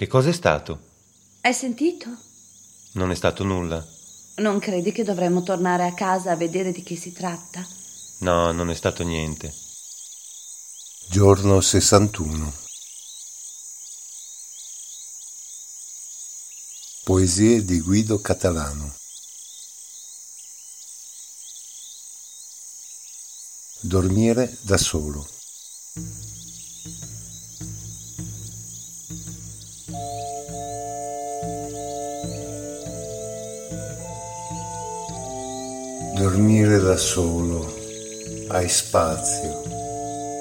Che cosa è stato? Hai sentito? Non è stato nulla. Non credi che dovremmo tornare a casa a vedere di che si tratta? No, non è stato niente. Giorno 61 Poesie di Guido Catalano Dormire da solo Dormire da solo, hai spazio,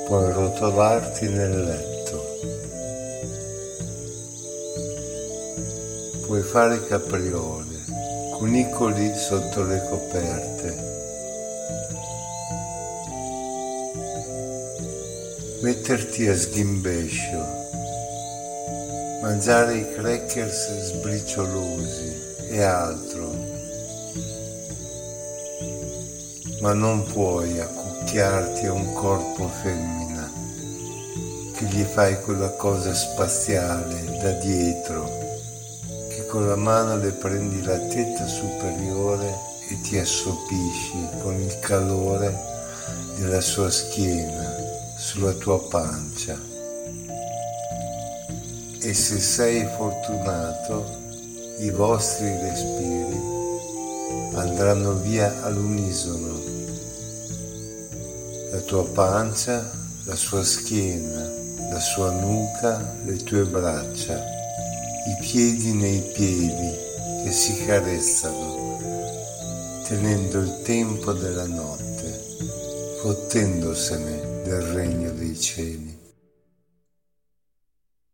puoi rotolarti nel letto, puoi fare capriole, cunicoli sotto le coperte, metterti a sghimbescio, mangiare i crackers sbriciolosi e altro ma non puoi accucchiarti a un corpo femmina, che gli fai quella cosa spaziale da dietro, che con la mano le prendi la tetta superiore e ti assopisci con il calore della sua schiena sulla tua pancia. E se sei fortunato, i vostri respiri andranno via all'unisono. La tua pancia, la sua schiena, la sua nuca, le tue braccia, i piedi nei piedi che si carezzano, tenendo il tempo della notte, fottendosene del regno dei cieli.